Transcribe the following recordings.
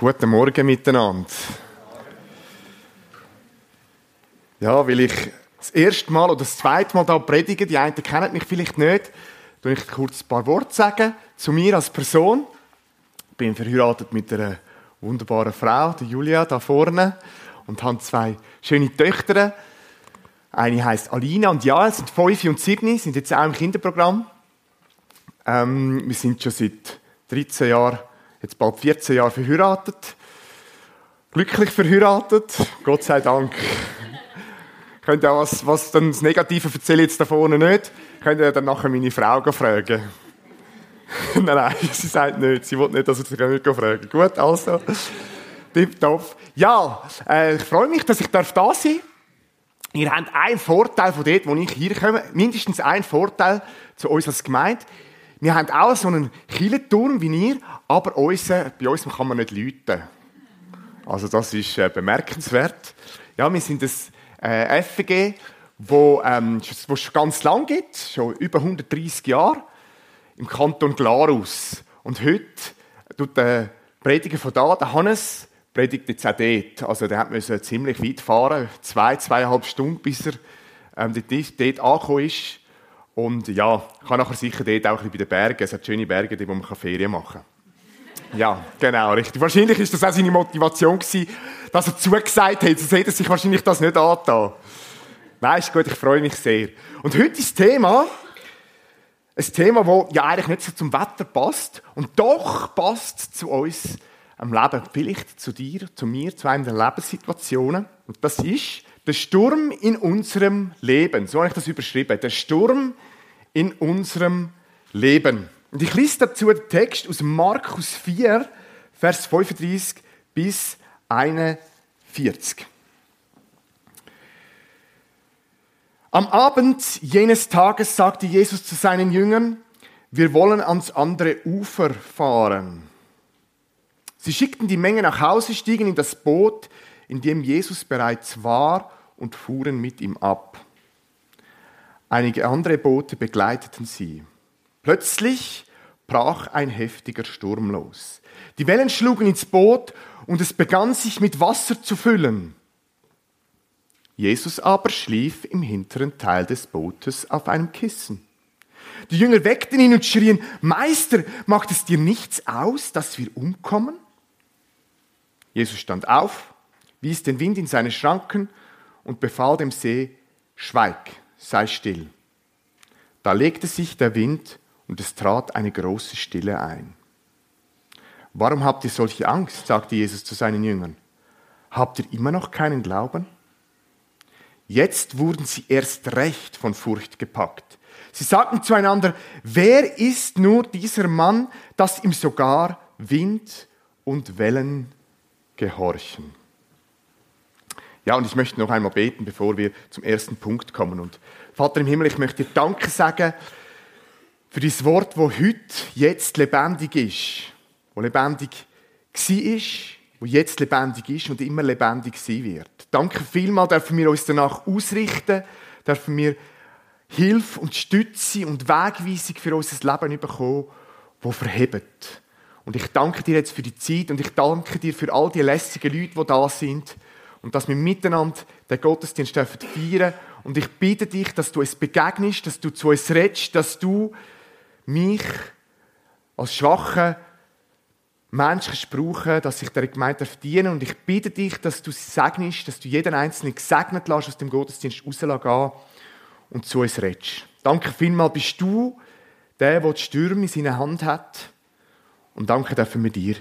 Guten Morgen miteinander. Ja, weil ich das erste Mal oder das zweite Mal da predige, die einen kennen mich vielleicht nicht, tue ich kurz ein paar Worte sagen zu mir als Person. Ich bin verheiratet mit einer wunderbaren Frau, der Julia, da vorne, und habe zwei schöne Töchter. Eine heißt Alina und Jael, sind fünf und sieben, sind jetzt auch im Kinderprogramm. Ähm, wir sind schon seit 13 Jahren jetzt bald 14 Jahre verheiratet. Glücklich verheiratet, Gott sei Dank. Könnt ihr was, was dann das Negative erzähle jetzt da vorne nicht. Könnt ihr dann nachher meine Frau fragen. nein, nein, sie sagt nicht. Sie will nicht, dass ich sie nicht fragen Gut, also. Tipptopp. Ja, äh, ich freue mich, dass ich da sein darf. Ihr habt einen Vorteil von dort, wo ich hier komme. Mindestens einen Vorteil zu uns als Gemeinde. Wir haben auch so einen Kirchenturm wie ihr, aber unser, bei uns kann man nicht läuten. Also das ist äh, bemerkenswert. Ja, wir sind das äh, FG, ähm, wo es schon ganz lang gibt, schon über 130 Jahre, im Kanton Glarus. Und heute tut der Prediger von da, der Hannes, predigt jetzt auch dort. Also der hat ziemlich weit fahren, zwei, zweieinhalb Stunden, bis er ähm, dort angekommen ist. Und ja, ich kann nachher sicher dort auch ein bisschen bei den Bergen. Es hat schöne Berge, wo man Ferien machen kann. Ja, genau, richtig. Wahrscheinlich ist das auch seine Motivation gewesen, dass er zugesagt hat. Sonst hätte er sich wahrscheinlich das nicht angetan. Nein, ist gut, ich freue mich sehr. Und heute ist das Thema, ein Thema, das ja eigentlich nicht so zum Wetter passt und doch passt zu uns am Leben. Vielleicht zu dir, zu mir, zu einer der Lebenssituationen. Und das ist der Sturm in unserem Leben. So habe ich das überschrieben. Der Sturm in unserem Leben. Und ich lese dazu den Text aus Markus 4, Vers 35 bis 41. Am Abend jenes Tages sagte Jesus zu seinen Jüngern, wir wollen ans andere Ufer fahren. Sie schickten die Menge nach Hause, stiegen in das Boot, in dem Jesus bereits war, und fuhren mit ihm ab. Einige andere Boote begleiteten sie. Plötzlich brach ein heftiger Sturm los. Die Wellen schlugen ins Boot und es begann sich mit Wasser zu füllen. Jesus aber schlief im hinteren Teil des Bootes auf einem Kissen. Die Jünger weckten ihn und schrien, Meister, macht es dir nichts aus, dass wir umkommen? Jesus stand auf, wies den Wind in seine Schranken und befahl dem See, Schweig, sei still. Da legte sich der Wind und es trat eine große Stille ein. Warum habt ihr solche Angst? sagte Jesus zu seinen Jüngern. Habt ihr immer noch keinen Glauben? Jetzt wurden sie erst recht von Furcht gepackt. Sie sagten zueinander, wer ist nur dieser Mann, dass ihm sogar Wind und Wellen gehorchen? Ja, und ich möchte noch einmal beten, bevor wir zum ersten Punkt kommen. Und Vater im Himmel, ich möchte dir Danke sagen für dieses Wort, wo heute, jetzt lebendig ist, wo lebendig ist, wo jetzt lebendig ist und immer lebendig sein wird. Danke vielmals, dürfen wir uns danach ausrichten, dürfen wir Hilfe und Stütze und Wegweisung für unser Leben bekommen, wo verhebt. Und ich danke dir jetzt für die Zeit und ich danke dir für all die lässigen Leute, die da sind und dass wir miteinander den Gottesdienst dürfen feiern Und ich bitte dich, dass du es begegnest, dass du zu uns redest, dass du mich als schwachen Menschen brauchen, dass ich der Gemeinde dienen Und ich bitte dich, dass du sie segnest, dass du jeden Einzelnen gesegnet lässt, aus dem Gottesdienst rausgehen und zu uns redest. Danke vielmals, bist du der, der die Stürme in seiner Hand hat. Und danke dürfen wir dir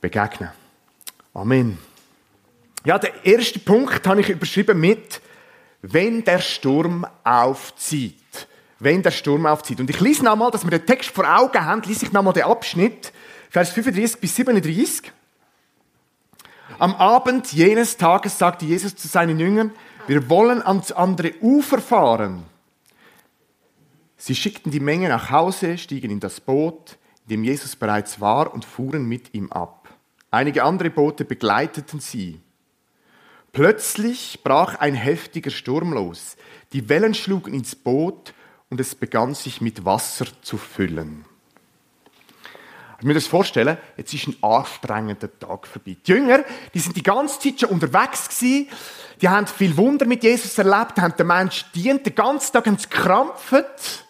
begegnen. Amen. Ja, der erste Punkt habe ich überschrieben mit, wenn der Sturm aufzieht. Wenn der Sturm aufzieht. Und ich lese nochmal, dass wir den Text vor Augen haben, lese ich nochmal den Abschnitt, Vers 35 bis 37. Am Abend jenes Tages sagte Jesus zu seinen Jüngern, wir wollen ans andere Ufer fahren. Sie schickten die Menge nach Hause, stiegen in das Boot, in dem Jesus bereits war, und fuhren mit ihm ab. Einige andere Boote begleiteten sie. Plötzlich brach ein heftiger Sturm los. Die Wellen schlugen ins Boot und es begann sich mit Wasser zu füllen. Ich muss mir das vorstellen, jetzt ist ein anstrengender Tag vorbei. Die Jünger, die sind die ganze Zeit schon unterwegs gewesen, die haben viel Wunder mit Jesus erlebt, haben den Menschen dient, den ganzen Tag haben sie gekrampft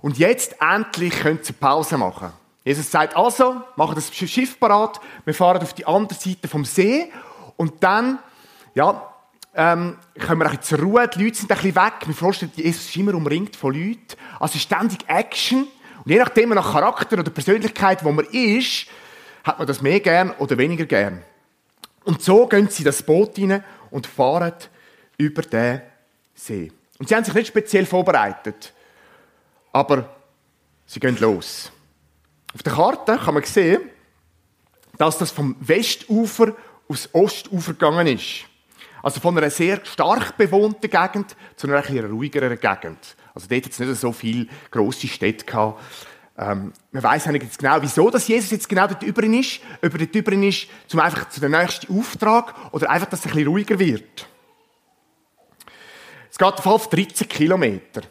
und jetzt endlich können sie Pause machen. Jesus sagt also, machen das Schiff parat, wir fahren auf die andere Seite vom See und dann, ja, ähm, kommen wir ein bisschen zur Ruhe, die Leute sind ein bisschen weg, wir vorstellen, Jesus ist immer umringt von Leuten, also ständig Action und je nachdem, nach Charakter oder Persönlichkeit, wo man ist, hat man das mehr gern oder weniger gern. Und so gehen sie das Boot hinein und fahren über den See. Und sie haben sich nicht speziell vorbereitet, aber sie gehen los. Auf der Karte kann man sehen, dass das vom Westufer aufs Ostufer gegangen ist. Also von einer sehr stark bewohnten Gegend zu einer etwas ruhigeren Gegend. Also dort hat es nicht so viele grosse Städte gehabt. Ähm, man weiß nicht jetzt genau, wieso dass Jesus jetzt genau dort drüber ist. Ob er dort drüber ist, zum einfach zu dem nächsten Auftrag oder einfach, dass es ein bisschen ruhiger wird. Es geht auf 13 Kilometer.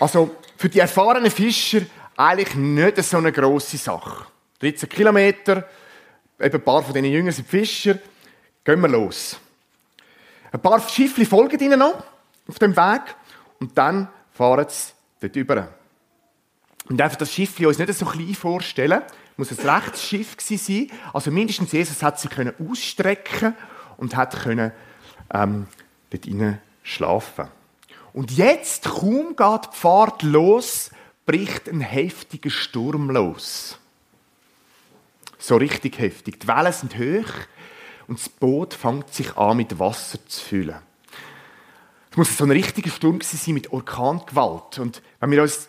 Also für die erfahrenen Fischer eigentlich nicht so eine grosse Sache. 13 Kilometer, eben ein paar von diesen Jüngern sind Fischer. Gehen wir los. Ein paar Schiffe folgen ihnen noch auf dem Weg und dann fahren sie dort über. Und einfach das Schiff uns nicht so klein vorstellen, muss ein Rechtsschiff sein. Also mindestens Jesus hat sich können ausstrecken und hat können ähm, dort rein schlafen. Und jetzt, kaum geht die Fahrt los, bricht ein heftiger Sturm los. So richtig heftig. Die Wellen sind hoch und das Boot fängt sich an, mit Wasser zu füllen. Es muss so ein richtiger Sturm sein mit Orkangewalt. Und wenn wir uns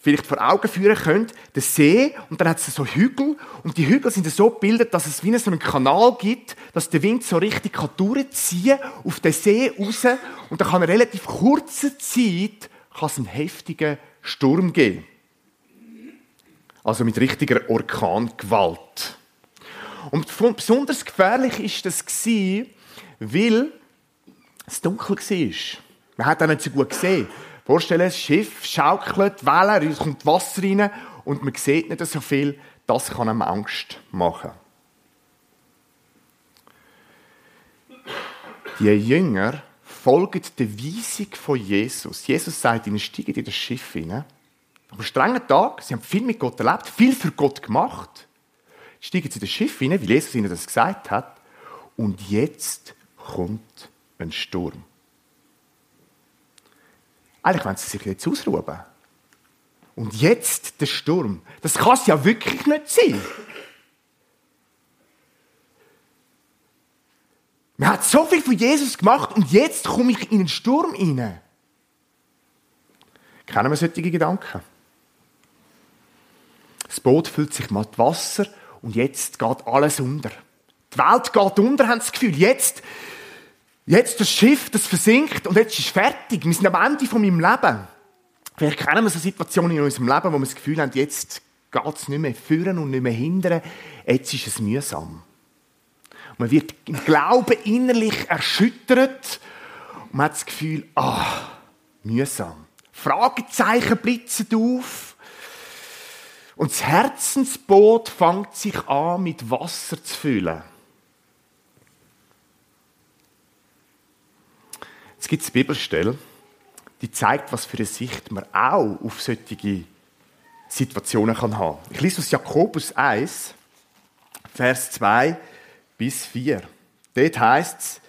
vielleicht vor Augen führen können, der See und dann hat es so Hügel und die Hügel sind so gebildet, dass es wie so einen Kanal gibt, dass der Wind so richtig kann durchziehen auf den See raus und dann kann in relativ kurzer Zeit kann es einen heftigen Sturm geben. Also mit richtiger Orkangewalt. Und besonders gefährlich ist das weil es dunkel war. Man hat auch nicht so gut gesehen. Vorstellen, das Schiff schaukelt, Wellen, es kommt Wasser rein und man sieht nicht so viel. Das kann einem Angst machen. Die Jünger folgen der Weisung von Jesus. Jesus sagt ihnen, steigen in das Schiff hinein. Am strengen Tag, sie haben viel mit Gott erlebt, viel für Gott gemacht, steigen sie in das Schiff hinein, wie Jesus ihnen das gesagt hat. Und jetzt kommt ein Sturm. Eigentlich wollen sie sich jetzt ausruhen. Und jetzt der Sturm. Das kann es ja wirklich nicht sein. Man hat so viel von Jesus gemacht und jetzt komme ich in einen Sturm hinein. Kennen wir solche Gedanken? Das Boot füllt sich mit Wasser und jetzt geht alles unter. Die Welt geht unter, haben das Gefühl. Jetzt Jetzt das Schiff, das versinkt und jetzt ist es fertig. Wir sind am Ende von meinem Leben. Vielleicht kennen wir so Situationen in unserem Leben, wo wir das Gefühl haben, jetzt geht es nicht mehr führen und nicht mehr hindern. Jetzt ist es mühsam. Man wird im Glauben innerlich erschüttert und man hat das Gefühl, ah, mühsam. Fragezeichen blitzen auf. Und das Herzensboot fängt sich an, mit Wasser zu füllen. Es gibt eine Bibelstelle, die zeigt, was für eine Sicht man auch auf solche Situationen kann haben. Ich lese aus Jakobus 1, Vers 2 bis 4. Dort heißt es,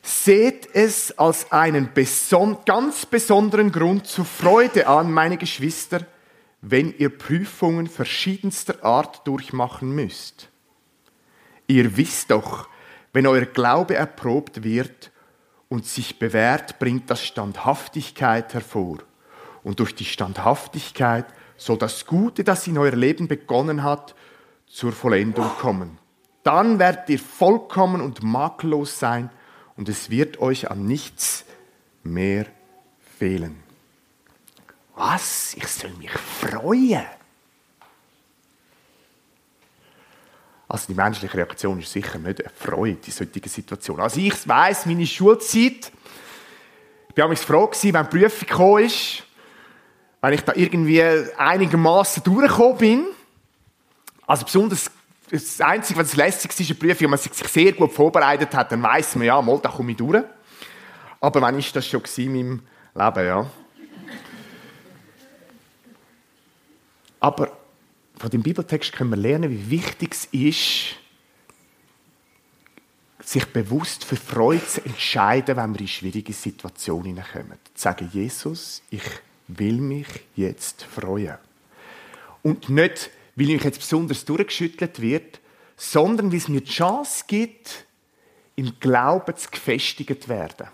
Seht es als einen beson ganz besonderen Grund zur Freude an, meine Geschwister, wenn ihr Prüfungen verschiedenster Art durchmachen müsst. Ihr wisst doch, wenn euer Glaube erprobt wird, und sich bewährt, bringt das Standhaftigkeit hervor. Und durch die Standhaftigkeit soll das Gute, das in euer Leben begonnen hat, zur Vollendung kommen. Dann werdet ihr vollkommen und makellos sein und es wird euch an nichts mehr fehlen. Was? Ich soll mich freuen. Also die menschliche Reaktion ist sicher nicht eine Freude in solchen Situationen. Also ich weiss, meine Schulzeit, ich war froh gewesen, wenn die Prüfung ist, wenn ich da irgendwie einigermaßen durchgekommen bin. Also besonders das Einzige, was lässig ist, ist Prüfung, wenn man sich sehr gut vorbereitet hat, dann weiß man, ja, mal, da komme ich durch. Aber wann ist das schon in meinem Leben, ja? Aber von dem Bibeltext können wir lernen, wie wichtig es ist, sich bewusst für Freude zu entscheiden, wenn wir in schwierige Situationen kommen. Zu sagen, Jesus, ich will mich jetzt freuen. Und nicht, weil ich jetzt besonders durchgeschüttelt wird, sondern weil es mir die Chance gibt, im Glauben zu gefestigt werden.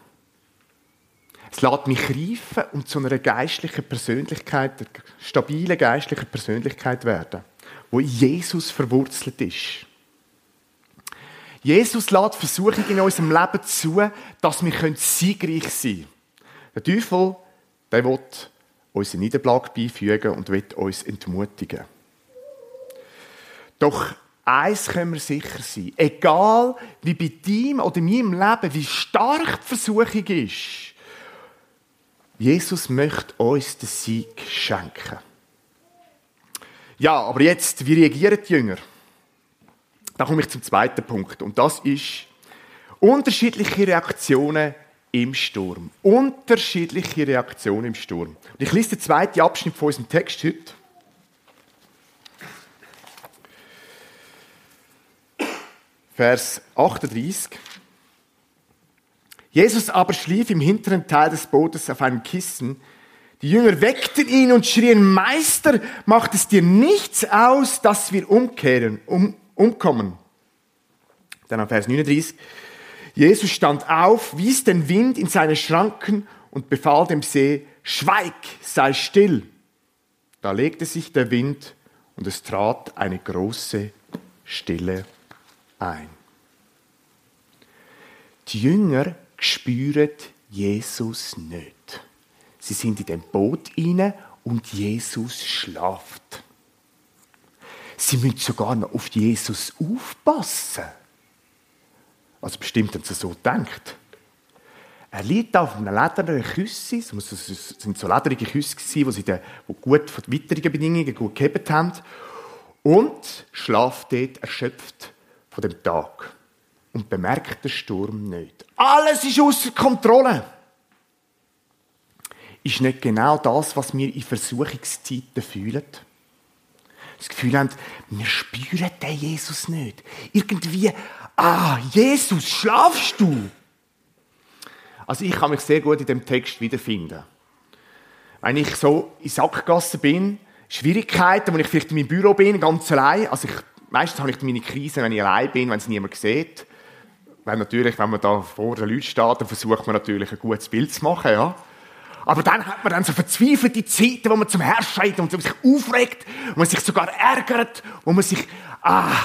Es lässt mich reifen und zu einer geistlichen Persönlichkeit, einer stabilen geistlichen Persönlichkeit werden, wo Jesus verwurzelt ist. Jesus lädt Versuchungen in unserem Leben zu, dass wir siegreich sein können. Der Teufel, der will uns eine Niederlage beifügen und will uns entmutigen. Doch eins können wir sicher sein. Egal, wie bei deinem oder meinem Leben, wie stark die Versuchung ist, Jesus möchte uns den Sieg schenken. Ja, aber jetzt, wie reagieren die Jünger? Da komme ich zum zweiten Punkt. Und das ist unterschiedliche Reaktionen im Sturm. Unterschiedliche Reaktionen im Sturm. Und ich lese den zweiten Abschnitt von unserem Text heute. Vers 38. Jesus aber schlief im hinteren Teil des Bootes auf einem Kissen. Die Jünger weckten ihn und schrien, Meister, macht es dir nichts aus, dass wir umkehren, um, umkommen? Dann auf Vers 39. Jesus stand auf, wies den Wind in seine Schranken und befahl dem See, Schweig, sei still. Da legte sich der Wind und es trat eine große Stille ein. Die Jünger spüren Jesus nicht. Sie sind in dem Boot inne und Jesus schlaft. Sie müssen sogar noch auf Jesus aufpassen. Also bestimmt haben sie so gedacht. Er liegt auf einem ledernen Küsse, es sind so lederige Küsse die sie gut von weiteren Bedingungen gut gehabt haben, und schlaft dort erschöpft von dem Tag und bemerkt den Sturm nicht. Alles ist außer Kontrolle. Ist nicht genau das, was wir in Versuchungszeiten fühlen? Das Gefühl haben, wir spüren den Jesus nicht. Irgendwie, ah, Jesus, schlafst du? Also ich kann mich sehr gut in dem Text wiederfinden. Wenn ich so in Sackgassen bin, Schwierigkeiten, wo ich vielleicht in meinem Büro bin, ganz allein, also ich, meistens habe ich meine Krise, wenn ich allein bin, wenn es niemand sieht. Weil natürlich, wenn man da vor den Leuten steht, dann versucht man natürlich ein gutes Bild zu machen, ja. Aber dann hat man dann so verzweifelte Zeiten, wo man zum Herrn schreit und sich aufregt, wo man sich sogar ärgert, wo man sich, ah.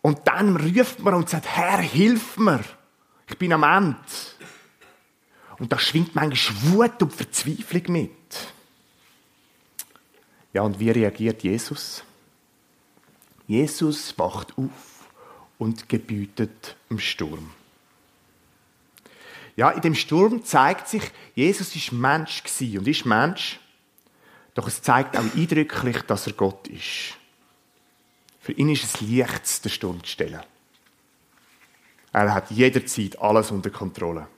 Und dann ruft man und sagt, Herr, hilf mir. Ich bin am Ende. Und da schwingt manchmal Wut und Verzweiflung mit. Ja, und wie reagiert Jesus? Jesus wacht auf und gebietet im Sturm. Ja, in dem Sturm zeigt sich, Jesus ist Mensch und ist Mensch, doch es zeigt auch eindrücklich, dass er Gott ist. Für ihn ist es leicht, den Sturm zu stellen. Er hat jederzeit alles unter Kontrolle.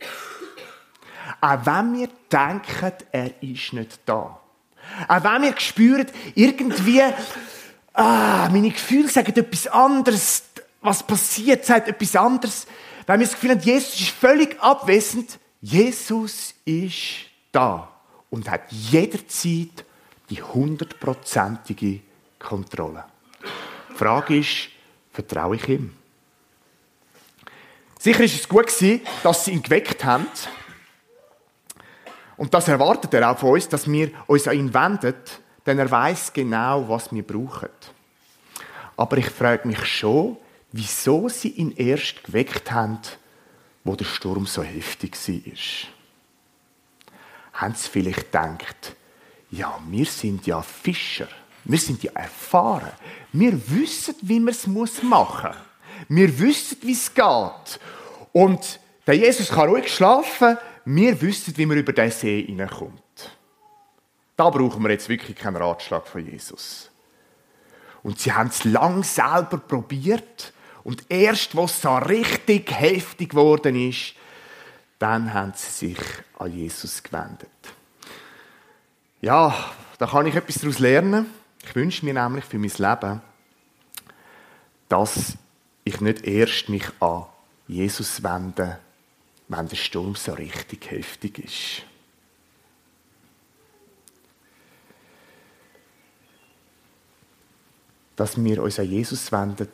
Auch wenn wir denken, er ist nicht da. Auch wenn wir spüren, irgendwie ah, meine Gefühle sagen etwas anderes, was passiert, sagt etwas anderes. Wenn wir das Gefühl haben, Jesus ist völlig abwesend, Jesus ist da und hat jederzeit die hundertprozentige Kontrolle. Die Frage ist, vertraue ich ihm? Sicher ist es gut gewesen, dass sie ihn geweckt haben. Und das erwartet er auch von uns, dass wir uns an ihn wenden, denn er weiß genau, was wir brauchen. Aber ich frage mich schon, wieso sie ihn erst geweckt haben, wo der Sturm so heftig war. Haben sie vielleicht gedacht, ja, wir sind ja Fischer, wir sind ja erfahren, wir wissen, wie man es machen muss. Wir wissen, wie es geht. Und der Jesus kann ruhig schlafen, wir wissen, wie man über den See hineinkommt. Da brauchen wir jetzt wirklich keinen Ratschlag von Jesus. Und sie haben es lang selber probiert und erst, was so richtig heftig geworden ist, dann haben sie sich an Jesus gewendet. Ja, da kann ich etwas daraus lernen. Ich wünsche mir nämlich für mein Leben, dass ich nicht erst mich an Jesus wende, wenn der Sturm so richtig heftig ist. Dass wir uns an Jesus wenden,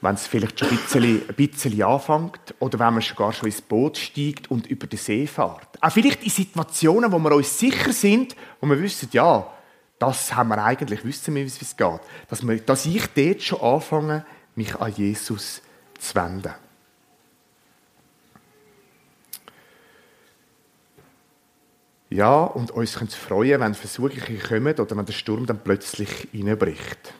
wenn es vielleicht schon ein bisschen, ein bisschen anfängt oder wenn man sogar schon ins Boot steigt und über den See fährt. Auch vielleicht in Situationen, wo wir uns sicher sind, wo wir wissen, ja, das haben wir eigentlich, wissen wir, wie es geht. Dass, wir, dass ich dort schon anfange, mich an Jesus zu wenden. Ja, und uns können freuen, wenn Versuche kommen oder wenn der Sturm dann plötzlich hineinbricht.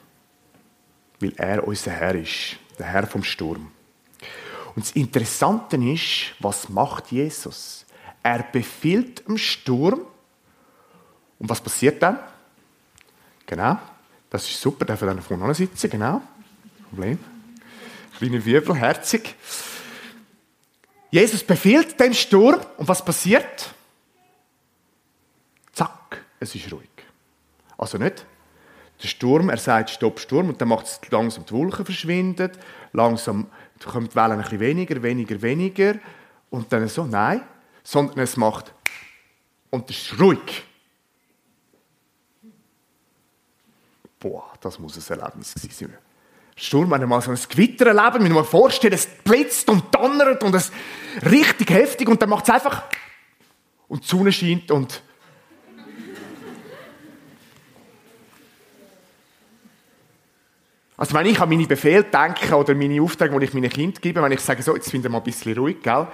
Weil er unser Herr ist der Herr vom Sturm. Und das Interessante ist, was macht Jesus? Er befiehlt im Sturm. Und was passiert dann? Genau, das ist super, darf dann vorne sitzen, genau. Problem. Kleine Wirbel, herzig. Jesus befiehlt dem Sturm und was passiert? Es ist ruhig. Also nicht der Sturm, er sagt Stopp, Sturm, und dann macht es langsam die Wolken verschwinden, langsam kommt die Wellen ein bisschen weniger, weniger, weniger, und dann so, nein, sondern es macht, und es ist ruhig. Boah, das muss ein Erlebnis sein. Sturm, wenn mal so ein Gewitter erlebt, wenn ihr mal vorstellt, es blitzt und donnert und es richtig heftig und dann macht es einfach und die Sonne scheint und Also wenn ich an meine Befehle denke oder meine Aufträge, die ich meinen Kind gebe, wenn ich sage, so, jetzt finden wir mal ein bisschen ruhig, gell?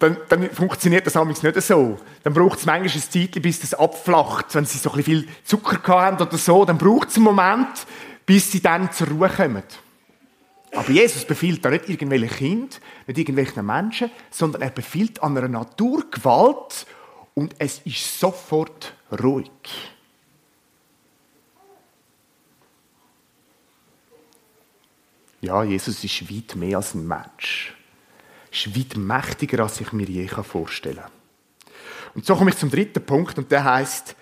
Dann, dann funktioniert das amigs nicht so. Dann braucht es manchmal ein Zeit, bis das abflacht. Wenn sie so ein viel Zucker haben oder so, dann braucht es einen Moment, bis sie dann zur Ruhe kommen. Aber Jesus befiehlt da nicht irgendwelchen Kind, nicht irgendwelchen Menschen, sondern er befiehlt an einer Naturgewalt und es ist sofort ruhig. Ja, Jesus ist weit mehr als ein Mensch. Ist weit mächtiger, als ich mir je vorstellen kann. Und so komme ich zum dritten Punkt, und der heißt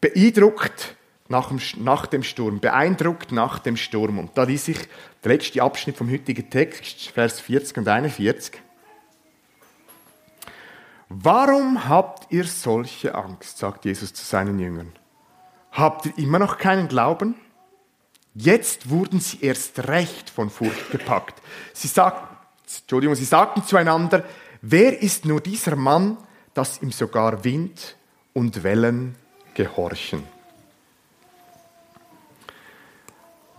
beeindruckt nach dem, nach dem Sturm. Beeindruckt nach dem Sturm. Und da lese ich den letzten Abschnitt vom heutigen Text, Vers 40 und 41. Warum habt ihr solche Angst, sagt Jesus zu seinen Jüngern. Habt ihr immer noch keinen Glauben? Jetzt wurden sie erst recht von Furcht gepackt. Sie, sagt, Entschuldigung, sie sagten zueinander, wer ist nur dieser Mann, dass ihm sogar Wind und Wellen gehorchen?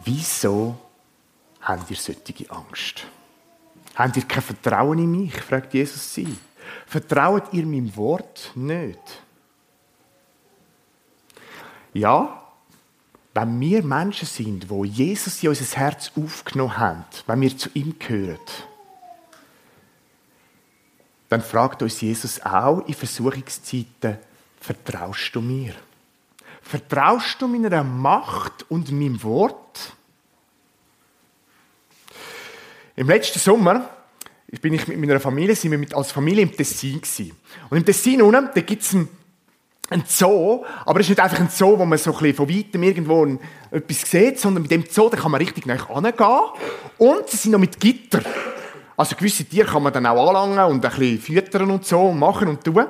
Wieso habt ihr solche Angst? Habt ihr kein Vertrauen in mich? fragt Jesus sie. Vertraut ihr meinem Wort nicht? Ja, wenn wir Menschen sind, wo Jesus in unser Herz aufgenommen haben, wenn wir zu ihm gehören, dann fragt uns Jesus auch in Versuchungszeiten, vertraust du mir? Vertraust du meiner Macht und meinem Wort? Im letzten Sommer bin ich mit meiner Familie, sind wir als Familie im Tessin gewesen. Und im Tessin unten, da gibt es einen ein Zoo, aber es ist nicht einfach ein Zoo, wo man so ein bisschen von weitem irgendwo ein, etwas sieht, sondern mit dem Zoo, da kann man richtig nah angehen. Und sie sind noch mit Gitter. Also gewisse Tiere kann man dann auch anlangen und ein bisschen füttern und so und machen und tun.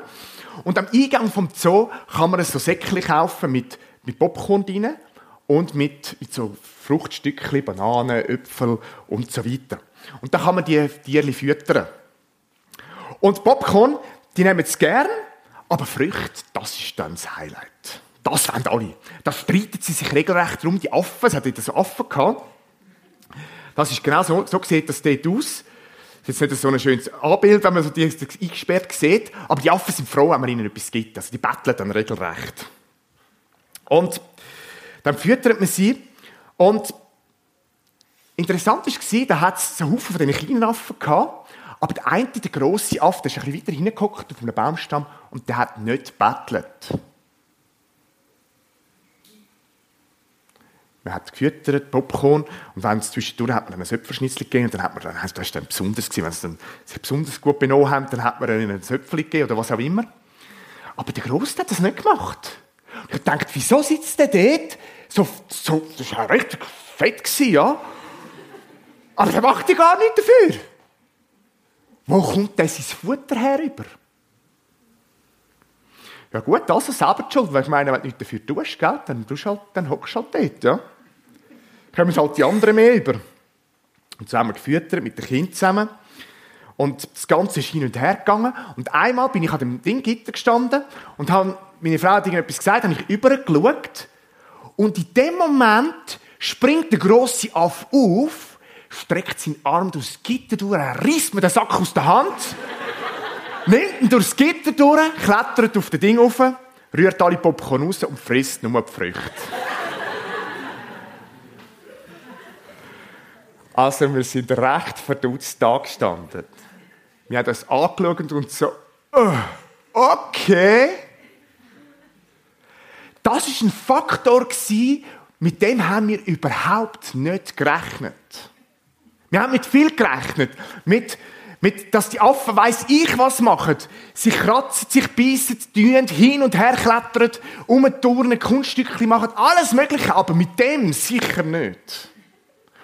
Und am Eingang vom Zoo kann man so Säckchen kaufen mit, mit Popcorn drin und mit, mit so Fruchtstückchen, Bananen, Äpfel und so weiter. Und dann kann man die Tiere füttern. Und Popcorn, die nehmen es gern aber Früchte, das ist dann das Highlight. Das wollen alle. Da streiten sie sich regelrecht darum. Die Affen, es hat wieder so Affen gehabt. Das ist genau so, so sieht das dort aus. Das ist jetzt nicht so ein schönes Anbild, wenn man so die eingesperrt sieht. Aber die Affen sind froh, wenn man ihnen etwas gibt. Also die betteln dann regelrecht. Und dann füttert man sie. Und interessant war, da hat es einen Haufen von diesen kleinen Affen gehabt. Aber der eine, der grosse Affe, der ist ein bisschen weiter hingeguckt auf einem Baumstamm und der hat nicht gebettelt. Man hat gefüttert, Popcorn, und wenn es zwischendurch hat man dann ein Söpferschnitzel gegeben, und dann hat man dann, das ist dann besonders gewesen, wenn sie dann sich besonders gut benommen haben, dann hat man ihnen ein Söpfchen gegeben, oder was auch immer. Aber der Grosse hat das nicht gemacht. Und ich dachte, wieso sitzt der dort? So, so, das war ja richtig fett, gewesen, ja. Aber der macht ja gar nichts dafür. Wo kommt denn sein Futter herüber? Ja gut, das ist selber die Schuld. Weil ich meine, wenn du nichts dafür tust, gell, dann, tust halt, hockst du halt dort, ja. Dann kommen halt die anderen mehr über. Und so haben wir gefüttert mit den Kindern zusammen. Und das Ganze ist hin und her gegangen. Und einmal bin ich an dem Ding Gitter gestanden und habe, meine Frau hat irgendetwas gesagt, habe ich übergeschaut. Und in dem Moment springt der grosse Aff auf, streckt seinen Arm durchs Gitter durch, er reißt mir den Sack aus der Hand nimmt ihn durchs Gitter durch, klettert auf das Ding rauf, rührt alle Popcorn raus und frisst nur die Früchte. Also, wir sind recht verdutzt da gestanden. Wir haben uns angeschaut und so, oh, okay. Das war ein Faktor, mit dem haben wir überhaupt nicht gerechnet. Wir haben mit viel gerechnet. Mit mit, dass die Affen, weiss ich was machen. Sie kratzen, sich beißen, tun, hin und her klettern, umturnen, Kunststückchen machen, alles Mögliche, aber mit dem sicher nicht.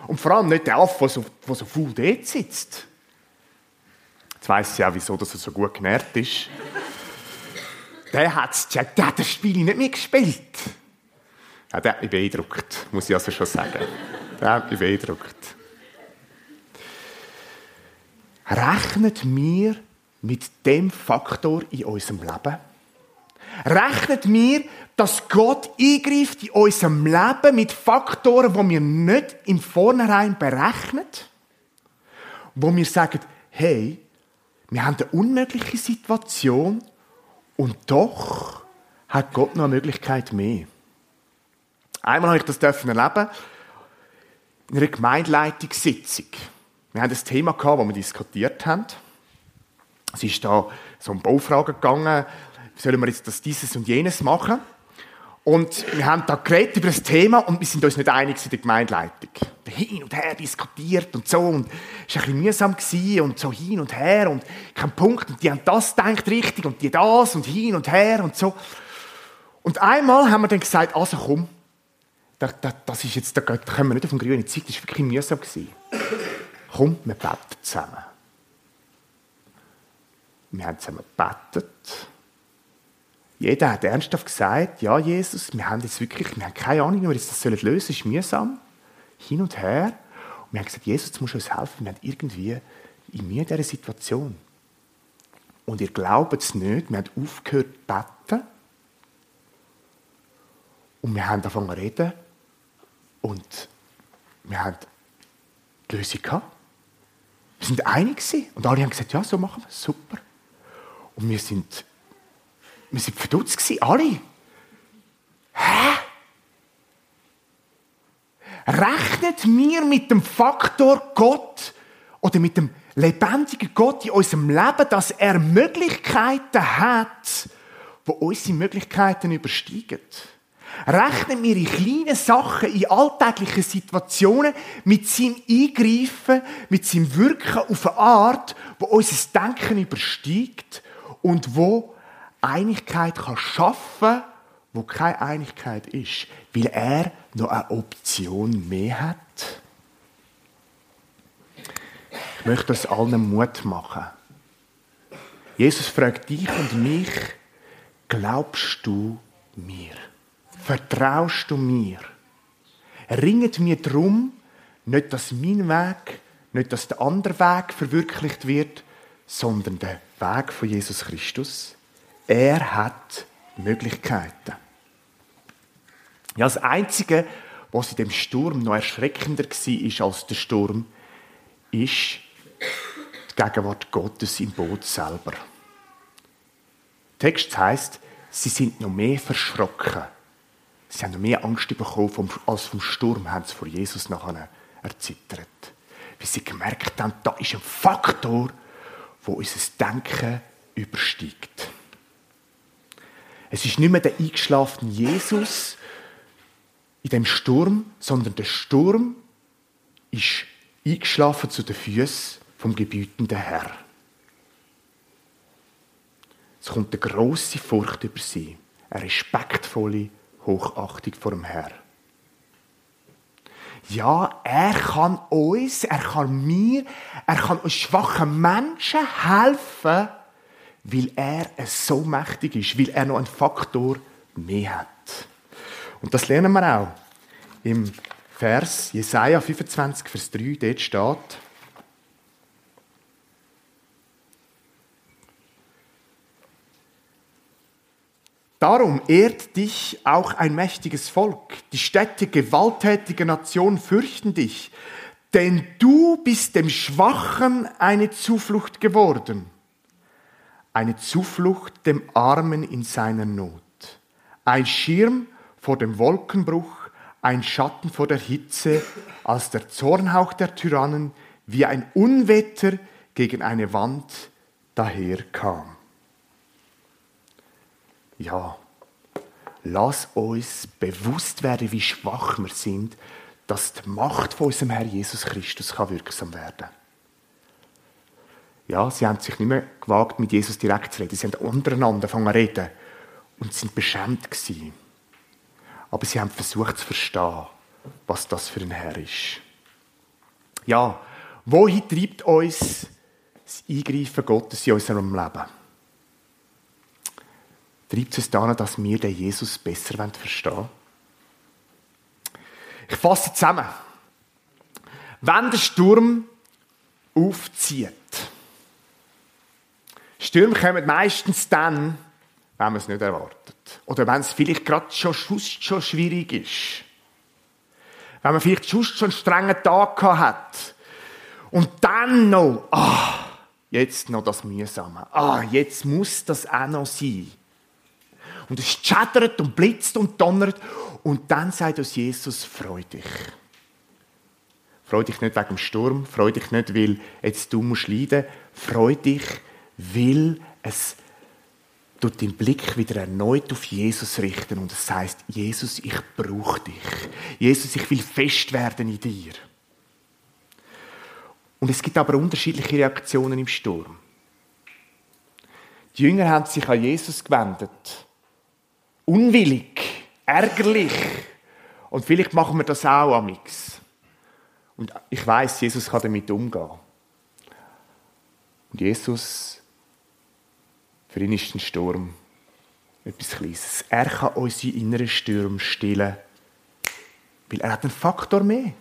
Und vor allem nicht der Affe, der so, der so faul dort sitzt. Jetzt weiss ich auch, wieso dass er so gut genährt ist. der hat es gecheckt, der hat das Spiel nicht mehr gespielt. Ja, der hat mich beeindruckt, muss ich also schon sagen. Der hat mich beeindruckt. Rechnet mir mit dem Faktor in unserem Leben? Rechnet mir, dass Gott eingreift in unserem Leben mit Faktoren, die wir nicht im Vornherein berechnen? Wo wir sagen, hey, wir haben eine unmögliche Situation und doch hat Gott noch eine Möglichkeit mehr. Einmal habe ich das erleben in einer Gemeindeleitungssitzung. Wir haben ein Thema gehabt, das wir diskutiert haben. Es ist da so um Baufragen gegangen. Sollen wir jetzt das, dieses und jenes machen? Und wir haben da geredet über das Thema und wir sind uns nicht einig in der Gemeindeleitung. Hin und her diskutiert und so und es war ein bisschen mühsam und so hin und her und kein Punkt und die haben das gedacht richtig und die das und hin und her und so. Und einmal haben wir dann gesagt, also komm, das, das, das ist jetzt, da können wir nicht auf den grünen Zeit, das war wirklich mühsam komm, wir beten zusammen. Wir haben zusammen gebetet. Jeder hat ernsthaft gesagt, ja, Jesus, wir haben jetzt wirklich, wir haben keine Ahnung, wie wir das lösen sollen. Es ist mühsam. Hin und her. Und wir haben gesagt, Jesus, du musst uns helfen. Wir haben irgendwie in mir dieser Situation. Und ihr glaubt es nicht, wir haben aufgehört zu beten. Und wir haben angefangen zu reden. Und wir haben die Lösung gehabt. Wir sind einig und alle haben gesagt, ja, so machen wir es, super. Und wir sind, wir sind verdutzt gewesen, alle. Hä? Rechnet mir mit dem Faktor Gott oder mit dem lebendigen Gott in unserem Leben, dass er Möglichkeiten hat, wo unsere Möglichkeiten übersteigen? Rechnen wir in kleinen Sachen, in alltäglichen Situationen mit seinem Eingreifen, mit seinem Wirken auf eine Art, wo unser Denken übersteigt und wo Einigkeit kann schaffen, wo keine Einigkeit ist, weil er noch eine Option mehr hat. Ich möchte uns allen Mut machen. Jesus fragt dich und mich, glaubst du mir? Vertraust du mir? Ringet mir darum, nicht, dass mein Weg, nicht, dass der andere Weg verwirklicht wird, sondern der Weg von Jesus Christus. Er hat Möglichkeiten. Ja, das Einzige, was in dem Sturm noch erschreckender war als der Sturm, ist die Gegenwart Gottes im Boot selber. Der Text heißt, sie sind noch mehr verschrocken Sie haben noch mehr Angst bekommen als vom Sturm, haben sie vor Jesus nachher erzittert. Weil sie gemerkt haben, da ist ein Faktor, wo unser Denken übersteigt. Es ist nicht mehr der eingeschlafene Jesus in dem Sturm, sondern der Sturm ist eingeschlafen zu den Füßen vom gebietenden Herr. Es kommt eine große Furcht über sie, eine respektvolle Hochachtung vor dem Herr. Ja, er kann uns, er kann mir, er kann uns schwachen Menschen helfen, weil er so mächtig ist, weil er noch einen Faktor mehr hat. Und das lernen wir auch im Vers Jesaja 25, Vers 3, dort steht, Darum ehrt dich auch ein mächtiges Volk. Die Städte gewalttätiger Nation fürchten dich, denn du bist dem Schwachen eine Zuflucht geworden, eine Zuflucht dem Armen in seiner Not, ein Schirm vor dem Wolkenbruch, ein Schatten vor der Hitze, als der Zornhauch der Tyrannen wie ein Unwetter gegen eine Wand daherkam ja, lass uns bewusst werden, wie schwach wir sind, dass die Macht von unserem Herr Jesus Christus kann wirksam werden Ja, sie haben sich nicht mehr gewagt, mit Jesus direkt zu reden. Sie haben untereinander angefangen zu reden und sind beschämt gewesen. Aber sie haben versucht zu verstehen, was das für ein Herr ist. Ja, wohin treibt uns das Eingreifen Gottes in unserem Leben? Treibt es daran, dass wir den Jesus besser verstehen wollen? Ich fasse zusammen. Wenn der Sturm aufzieht, Stürme kommen meistens dann, wenn man es nicht erwartet. Oder wenn es vielleicht gerade schon, schon schwierig ist. Wenn man vielleicht schon einen strengen Tag hat. Und dann noch, ah, jetzt noch das Mühsame. Ah, jetzt muss das auch noch sein. Und es schädert und blitzt und donnert. Und dann sagt uns Jesus, freu dich. Freu dich nicht wegen dem Sturm, freu dich nicht, weil jetzt du musst leiden. Freu dich, weil es tut den Blick wieder erneut auf Jesus richten und es heißt, Jesus, ich brauche dich. Jesus, ich will fest werden in dir. Und es gibt aber unterschiedliche Reaktionen im Sturm. Die Jünger haben sich an Jesus gewendet unwillig, ärgerlich. Und vielleicht machen wir das auch amix. Und ich weiß, Jesus kann damit umgehen. Und Jesus, für ihn ist ein Sturm etwas Kleines. Er kann unsere inneren Stürme stillen, weil er hat einen Faktor mehr.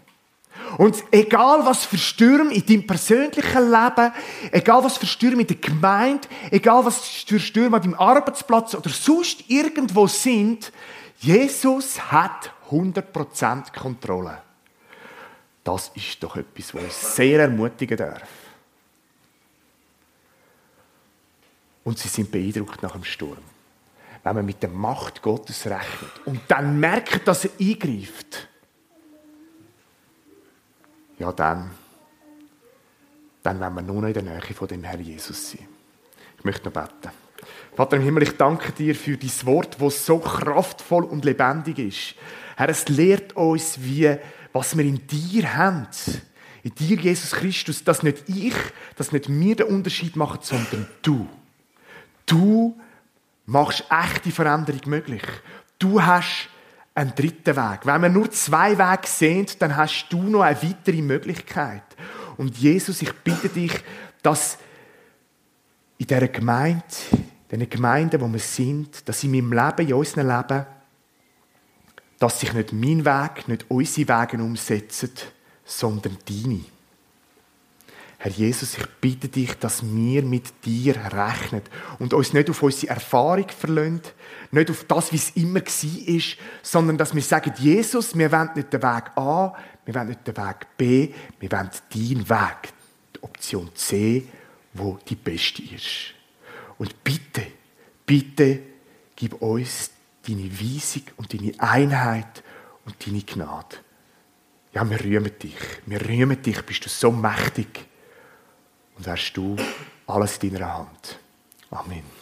Und egal was für Stürme in deinem persönlichen Leben, egal was für Stürme in der Gemeinde, egal was für Stürme an deinem Arbeitsplatz oder sonst irgendwo sind, Jesus hat 100% Kontrolle. Das ist doch etwas, was uns sehr ermutigen darf. Und sie sind beeindruckt nach dem Sturm. Wenn man mit der Macht Gottes rechnet und dann merkt, dass er eingreift ja dann, dann werden wir nur noch in der Nähe von dem Herrn Jesus sein. Ich möchte noch beten. Vater im Himmel, ich danke dir für dein Wort, das so kraftvoll und lebendig ist. Herr, es lehrt uns, wie, was wir in dir haben. In dir, Jesus Christus, dass nicht ich, dass nicht wir den Unterschied machen, sondern du. Du machst echte Veränderung möglich. Du hast einen dritten Weg. Wenn wir nur zwei Wege sehen, dann hast du noch eine weitere Möglichkeit. Und Jesus, ich bitte dich, dass in dieser Gemeinde, in den Gemeinden, wo wir sind, dass in meinem Leben, in unserem Leben, dass sich nicht mein Weg, nicht unsere Wege umsetzen, sondern deine. Herr Jesus, ich bitte dich, dass wir mit dir rechnen und uns nicht auf unsere Erfahrung verlassen, nicht auf das, wie es immer war, sondern dass wir sagen, Jesus, wir wollen nicht den Weg A, wir wollen nicht den Weg B, wir wollen deinen Weg, die Option C, wo die beste ist. Und bitte, bitte, gib uns deine Weisung und deine Einheit und deine Gnade. Ja, wir rühmen dich. Wir rühmen dich, bist du so mächtig. Und wärst du alles in deiner Hand. Amen.